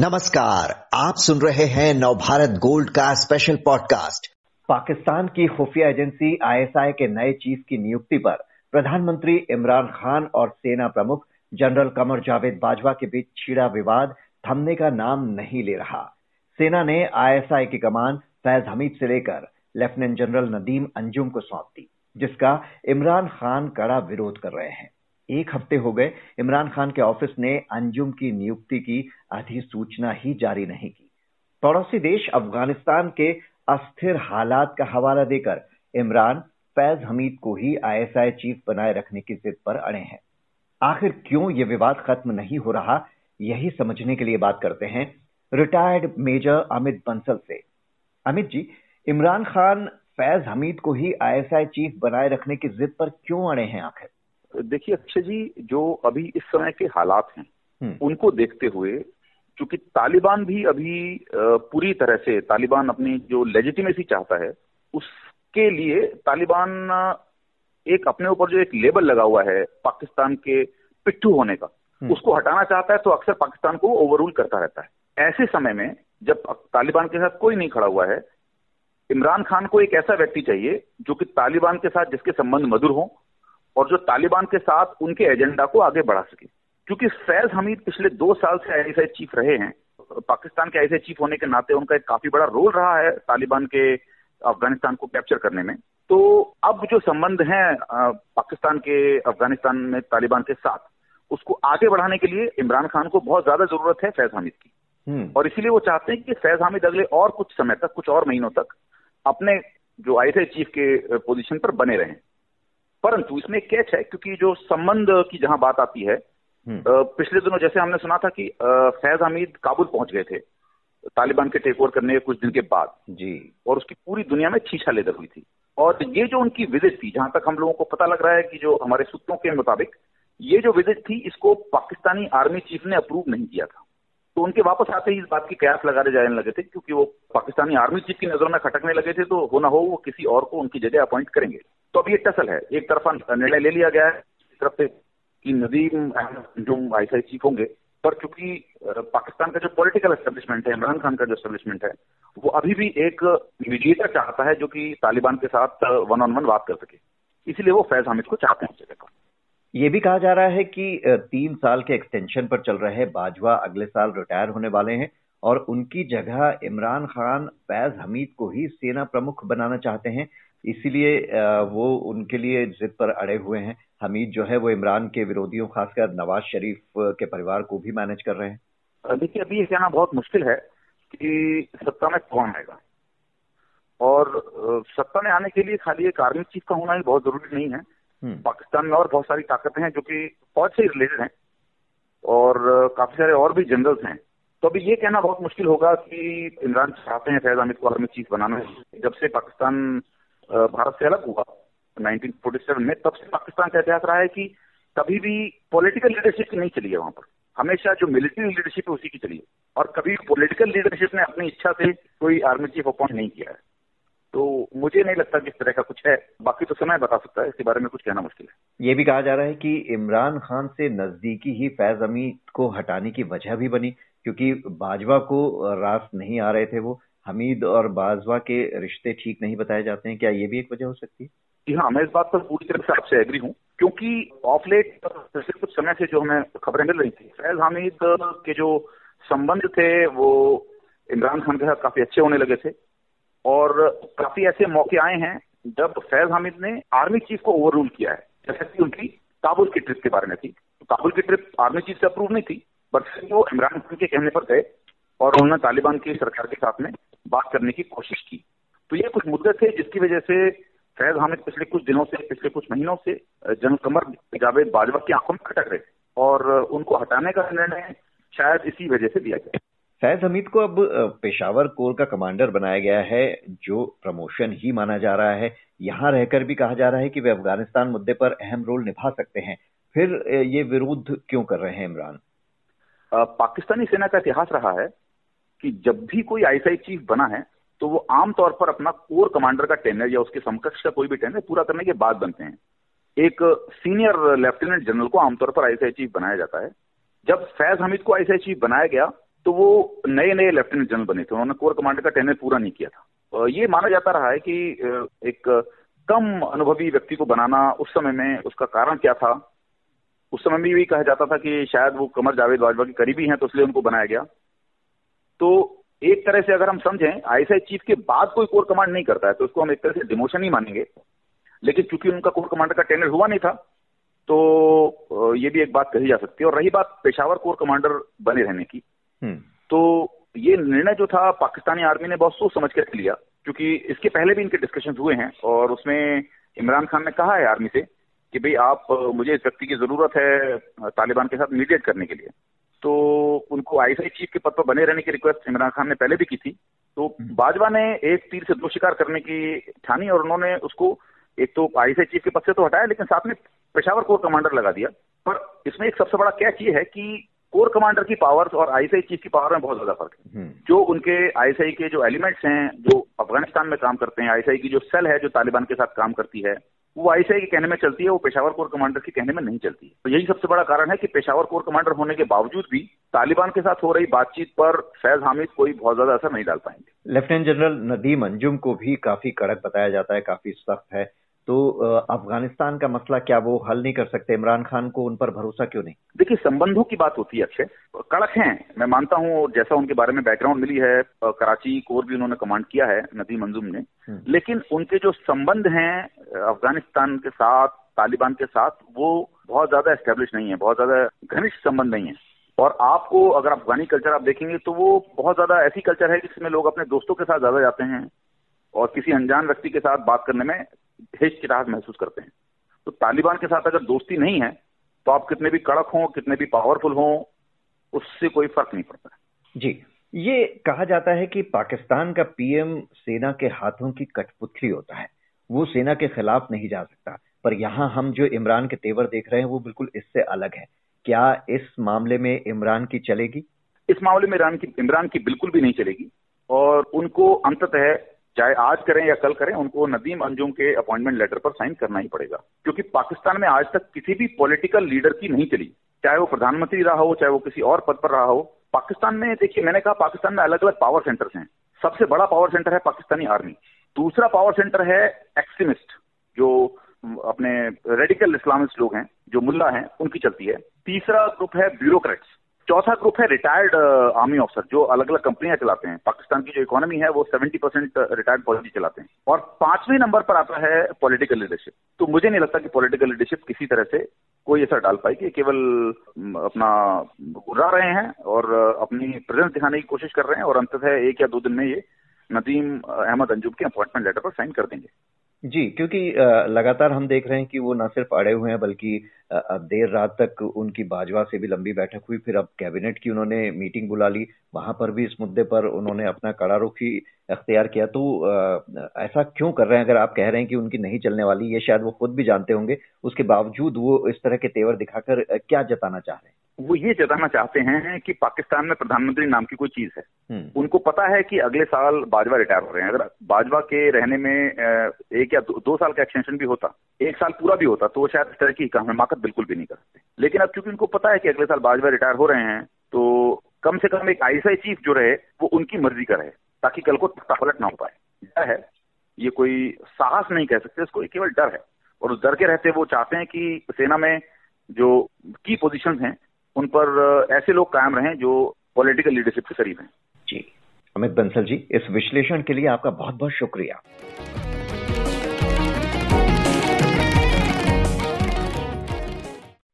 नमस्कार, आप सुन रहे हैं नवभारत गोल्ड का स्पेशल पॉडकास्ट पाकिस्तान की खुफिया एजेंसी आईएसआई के नए चीफ की नियुक्ति पर प्रधानमंत्री इमरान खान और सेना प्रमुख जनरल कमर जावेद बाजवा के बीच छिड़ा विवाद थमने का नाम नहीं ले रहा। सेना ने आईएसआई की कमान फैज हमीद से लेकर लेफ्टिनेंट जनरल नदीम अंजुम को सौंप दी, जिसका इमरान खान कड़ा विरोध कर रहे हैं। एक हफ़्ते हो गए, इमरान खान के ऑफ़िस ने अंजुम की नियुक्ति की, अधिसूचना ही जारी नहीं की। पड़ोसी देश अफ़गानिस्तान के अस्थिर हालात का हवाला देकर इमरान फैज हमीद को ही आईएसआई चीफ बनाए रखने की जिद पर अड़े हैं। आखिर क्यों ये विवाद खत्म नहीं हो रहा, यही समझने के लिए बात करते हैं रिटायर्ड मेजर अमित बंसल से। अमित जी, इमरान खान फैज हमीद को ही आईएसआई चीफ बनाए रखने की जिद पर क्यों अड़े हैं आखिर? देखिए अक्षय जी जो अभी इस समय के हालात हैं हम्म। उनको देखते हुए चूँकि तालिबान भी अभी पूरी तरह से तालिबान अपनी जो लेजिटिमेसी चाहता है उसके लिए तालिबान एक अपने ऊपर जो एक लेबल लगा हुआ है पाकिस्तान के पिट्ठू होने का हम्म। उसको हटाना चाहता है तो अक्सर पाकिस्तान को ओवररूल करता रहता है ऐसे समय में जब तालिबान के साथ कोई नहीं खड़ा हुआ है इमरान खान को एक ऐसा व्यक्ति चाहिए जो कि तालिबान के साथ जिसके संबंध मधुर हों और जो तालिबान के साथ उनके एजेंडा को आगे बढ़ा सके। क्योंकि फैज हमीद पिछले दो साल से आईएसआई चीफ रहे हैं। पाकिस्तान के आईएसआई चीफ होने के नाते उनका एक काफ़ी बड़ा रोल रहा है तालिबान के अफ़गानिस्तान को कैप्चर करने में। तो अब जो संबंध है पाकिस्तान के अफ़गानिस्तान में तालिबान के साथ उसको आगे बढ़ाने के लिए इमरान खान को बहुत ज़्यादा ज़रूरत है फैज हामिद की। हम्म। और इसीलिए वो चाहते हैं कि फैज हामिद अगले और कुछ समय तक कुछ और महीनों तक अपने जो आईएसआई चीफ के पोजीशन पर बने रहें। परंतु इसमें कैच है क्योंकि जो संबंध की जहाँ बात आती है हम्म। पिछले दिनों जैसे हमने सुना था कि फैज हमीद काबुल पहुँच गए थे तालिबान के टेक ओवर करने के कुछ दिन के बाद। जी। और उसकी पूरी दुनिया में छीछा लेदर हुई थी। और ये जो उनकी विज़िट थी जहाँ तक हम लोगों को पता लग रहा है कि जो हमारे सूत्रों के मुताबिक ये जो विज़िट थी इसको पाकिस्तानी आर्मी चीफ ने अप्रूव नहीं किया था। तो उनके वापस आते ही इस बात की कयास लगाने जाने लगे थे क्योंकि वो पाकिस्तानी आर्मी चीफ की नज़रों में खटकने लगे थे तो हो ना हो वो किसी और को उनकी जगह अपॉइंट करेंगे। तो अब ये टसल है। एक तरफा निर्णय ले लिया गया है एक तरफ़ से कि नदीम जो आईसीआई चीफ होंगे। पर चूँकि पाकिस्तान का जो पॉलिटिकल एस्टेब्लिशमेंट है, इमरान खान का जो एस्टेब्लिशमेंट है, वो अभी भी एक मीडिएटर चाहता है जो कि तालिबान के साथ वन ऑन वन बात कर सके। इसीलिए वो फैज हामिद को चाहते हैं उस जगह पर। ये भी कहा जा रहा है कि तीन साल के एक्सटेंशन पर चल रहे बाजवा अगले साल रिटायर होने वाले हैं। और उनकी जगह इमरान खान फैज हमीद को ही सेना प्रमुख बनाना चाहते हैं। इसीलिए वो उनके लिए जिद पर अड़े हुए हैं। हमीद जो है वो इमरान के विरोधियों खासकर नवाज़ शरीफ के परिवार को भी मैनेज कर रहे हैं। देखिए अभी ये कहना बहुत मुश्किल है कि सत्ता में कौन आएगा। और सत्ता में आने के लिए खाली एक आर्मी चीफ का होना ही बहुत ज़रूरी नहीं है। हम्म। पाकिस्तान में और बहुत सारी ताकतें हैं जो कि फौज से रिलेटेड हैं। और काफ़ी सारे और भी जनरल्स हैं। तो अभी ये कहना बहुत मुश्किल होगा कि इमरान चाहते हैं फैज हामिद को आर्मी चीफ बनाना जब से पाकिस्तान भारत से अलग हुआ 1947 में, तब से पाकिस्तान का इतिहास रहा है कि कभी भी पॉलिटिकल लीडरशिप नहीं चली है वहाँ पर। हमेशा जो मिलिट्री लीडरशिप है उसी की चली है। और कभी पॉलिटिकल लीडरशिप ने अपनी इच्छा से कोई आर्मी चीफ अपॉइंट नहीं किया है। तो मुझे नहीं लगता कि इस तरह का कुछ है। बाकी तो समय बता सकता है, इसके बारे में कुछ कहना मुश्किल है। ये भी कहा जा रहा है कि इमरान खान से नजदीकी ही फैज अमीद को हटाने की वजह भी बनी। क्योंकि बाजवा को रास नहीं आ रहे थे वो। हमीद और बाजवा के रिश्ते ठीक नहीं बताए जाते हैं। क्या ये भी एक वजह हो सकती है? जी हाँ मैं इस बात पर पूरी तरह से आपसे एग्री हूँ, क्योंकि ऑफलेट पिछले कुछ समय से जो हमें खबरें मिल रही थी, फैज हामिद के जो संबंध थे, वो इमरान खान के साथ काफ़ी अच्छे होने लगे थे और काफ़ी ऐसे मौके आए हैं जब फैज हामिद ने आर्मी चीफ को ओवर किया है, जैसे कि उनकी काबुल की ट्रिप के बारे में थी। काबुल की ट्रिप आर्मी चीफ से अप्रूव नहीं थी बट वो इमरान खान के कहने पर गए और उन्होंने तालिबान की सरकार के साथ में बात करने की कोशिश की। तो ये कुछ मुद्दे थे जिसकी वजह से फैज हामिद पिछले कुछ दिनों से, पिछले कुछ महीनों से जनरल कमर जावेद बाजवा की आँखों में खटक रहे और उनको हटाने का निर्णय शायद इसी वजह से दिया गया। फैज हमीद को अब पेशावर कोर का कमांडर बनाया गया है, जो प्रमोशन ही माना जा रहा है। यहाँ रहकर भी कहा जा रहा है कि वे अफ़गानिस्तान मुद्दे पर अहम रोल निभा सकते हैं। फिर ये विरोध क्यों कर रहे हैं इमरान? पाकिस्तानी सेना का इतिहास रहा है कि जब भी कोई आईएसआई चीफ बना है तो वो आमतौर पर अपना कोर कमांडर का टेनर या उसके समकक्ष का कोई भी टेनर पूरा करने के बाद बनते हैं। एक सीनियर लेफ्टिनेंट जनरल को आमतौर पर आईएसआई चीफ बनाया जाता है। जब फैज हमीद को आईएसआई चीफ बनाया गया तो वो नए नए लेफ्टिनेंट जनरल बने थे, उन्होंने कोर कमांडर का टेनर पूरा नहीं किया था। ये माना जाता रहा है कि एक कम अनुभवी व्यक्ति को बनाना उस समय में उसका कारण क्या था उस समय भी, भी कहा जाता था कि शायद वो कमर जावेद बाजवा के करीबी हैं तो इसलिए उनको बनाया गया। तो एक तरह से अगर हम समझें आईएसआई चीफ के बाद कोई कोर कमांड नहीं करता है तो उसको हम एक तरह से डिमोशन ही मानेंगे। लेकिन चूँकि उनका कोर कमांडर का टेंडर हुआ नहीं था तो ये भी एक बात कही जा सकती है। और रही बात पेशावर कोर कमांडर बने रहने की हम्म। तो ये निर्णय जो था पाकिस्तानी आर्मी ने बहुत सोच समझ कर लिया। क्योंकि इसके पहले भी इनके डिस्कशन हुए हैं और उसमें इमरान खान ने कहा है आर्मी से कि भाई आप मुझे इस व्यक्ति की ज़रूरत है तालिबान के साथ मीडिएट करने के लिए तो उनको आईएसआई चीफ के पद पर बने रहने की रिक्वेस्ट इमरान खान ने पहले भी की थी तो हम्म। बाजवा ने एक तीर से दो शिकार करने की ठानी और उन्होंने उसको एक तो आईएसआई चीफ के पद से तो हटाया लेकिन साथ में पेशावर कोर कमांडर लगा दिया पर इसमें एक सबसे बड़ा कैच ये है कि कोर कमांडर की पावर्स और आईएसआई चीफ की पावर में बहुत ज़्यादा फ़र्क है हम्म। जो उनके आईएसआई के जो एलिमेंट्स हैं जो अफ़गानिस्तान में काम करते हैं आईएसआई की जो सेल है जो तालिबान के साथ काम करती है वो आईसीआई के कहने में चलती है, वो पेशावर कोर कमांडर के कहने में नहीं चलती है। तो यही सबसे बड़ा कारण है कि पेशावर कोर कमांडर होने के बावजूद भी तालिबान के साथ हो रही बातचीत पर फैज हामिद कोई बहुत ज़्यादा असर नहीं डाल पाएँगे। लेफ्टिनेंट जनरल नदीम अंजुम को भी काफ़ी कड़क बताया जाता है, काफ़ी सख्त है। तो अफ़गानिस्तान का मसला क्या वो हल नहीं कर सकते? इमरान खान को उन पर भरोसा क्यों नहीं? देखिए संबंधों की बात होती है अक्षय। कड़क हैं मैं मानता हूँ जैसा उनके बारे में बैकग्राउंड मिली है कराची कोर भी उन्होंने कमांड किया है नदी मंजूम ने। हम्म। लेकिन उनके जो संबंध हैं अफ़गानिस्तान के साथ तालिबान के साथ वो बहुत ज़्यादा एस्टेब्लिश नहीं है बहुत ज़्यादा घनिष्ठ संबंध नहीं है। और आपको अगर अफगानी कल्चर आप देखेंगे तो वो बहुत ज़्यादा ऐसी कल्चर है जिसमें लोग अपने दोस्तों के साथ ज़्यादा जाते हैं और किसी अनजान व्यक्ति के साथ बात करने में हिचकिटाहट महसूस करते हैं। तो तालिबान के साथ अगर दोस्ती नहीं है तो आप कितने भी कड़क हों कितने भी पावरफुल हों उससे कोई फ़र्क नहीं पड़ता। जी। ये कहा जाता है कि पाकिस्तान का पीएम सेना के हाथों की कठपुतली होता है। वो सेना के खिलाफ नहीं जा सकता। पर यहाँ हम जो इमरान के तेवर देख रहे हैं वो बिल्कुल इससे अलग है। क्या इस मामले में इमरान की चलेगी? इस मामले में इमरान की इमरान की बिल्कुल भी नहीं चलेगी। और उनको अंततः चाहे आज करें या कल करें, उनको नदीम अंजुम के अपॉइंटमेंट लेटर पर साइन करना ही पड़ेगा। क्योंकि पाकिस्तान में आज तक किसी भी पॉलिटिकल लीडर की नहीं चली। चाहे वो प्रधानमंत्री रहा हो, चाहे वो किसी और पद पर रहा हो। पाकिस्तान में, देखिए, मैंने कहा पाकिस्तान में अलग अलग पावर सेंटर्स हैं। सबसे बड़ा पावर सेंटर है पाकिस्तानी आर्मी दूसरा पावर सेंटर है एक्सट्रीमिस्ट जो अपने रेडिकल इस्लामिस्ट लोग हैं, जो मुल्ला हैं, उनकी चलती है। तीसरा ग्रुप है ब्यूरोक्रेट्स चौथा ग्रुप है रिटायर्ड आर्मी ऑफिसर जो अलग अलग कंपनियाँ चलाते हैं। पाकिस्तान की जो इकोनॉमी है, वो 70 परसेंट रिटायर्ड फौजी चलाते हैं। और पाँचवें नंबर पर आता है पॉलिटिकल लीडरशिप तो मुझे नहीं लगता कि पॉलिटिकल लीडरशिप किसी तरह से कोई असर डाल पाएगी केवल अपना गुर्रा रहे हैं और अपनी प्रेजेंस दिखाने की कोशिश कर रहे हैं और अंततः एक या दो दिन में ये नदीम अहमद अंजुब के अपॉइंटमेंट लेटर पर साइन कर देंगे। जी, क्योंकि लगातार हम देख रहे हैं कि वो न सिर्फ़ अड़े हुए हैं, बल्कि अब देर रात तक उनकी बाजवा से भी लंबी बैठक हुई, फिर अब कैबिनेट की उन्होंने मीटिंग बुला ली। वहाँ पर भी इस मुद्दे पर उन्होंने अपना कड़ा रुखी अख्तियार किया। तो ऐसा क्यों कर रहे हैं? अगर आप कह रहे हैं कि उनकी नहीं चलने वाली, ये शायद वो खुद भी जानते होंगे। उसके बावजूद वो इस तरह के तेवर दिखाकर क्या जताना चाह रहे हैं? वो ये जताना चाहते हैं कि पाकिस्तान में प्रधानमंत्री नाम की कोई चीज़ है। हम्म। उनको पता है कि अगले साल बाजवा रिटायर हो रहे हैं। अगर बाजवा के रहने में एक या दो, दो साल का एक्सटेंशन भी होता एक साल पूरा भी होता तो वो शायद इस तरह की हिमाकत बिल्कुल भी नहीं करते लेकिन अब क्योंकि उनको पता है कि अगले साल बाजवा रिटायर हो रहे हैं तो कम से कम एक आईएसआई चीफ जो रहे वो उनकी मर्ज़ी का रहे ताकि कल को पलट ना हो पाए। डर है। ये कोई साहस नहीं कह सकते इसको केवल डर है। और उस डर के रहते वो चाहते हैं कि सेना में जो की पोजीशन हैं उन पर ऐसे लोग कायम रहे जो पॉलिटिकल लीडरशिप के करीब हैं। जी। अमित बंसल जी, इस विश्लेषण के लिए आपका बहुत बहुत शुक्रिया।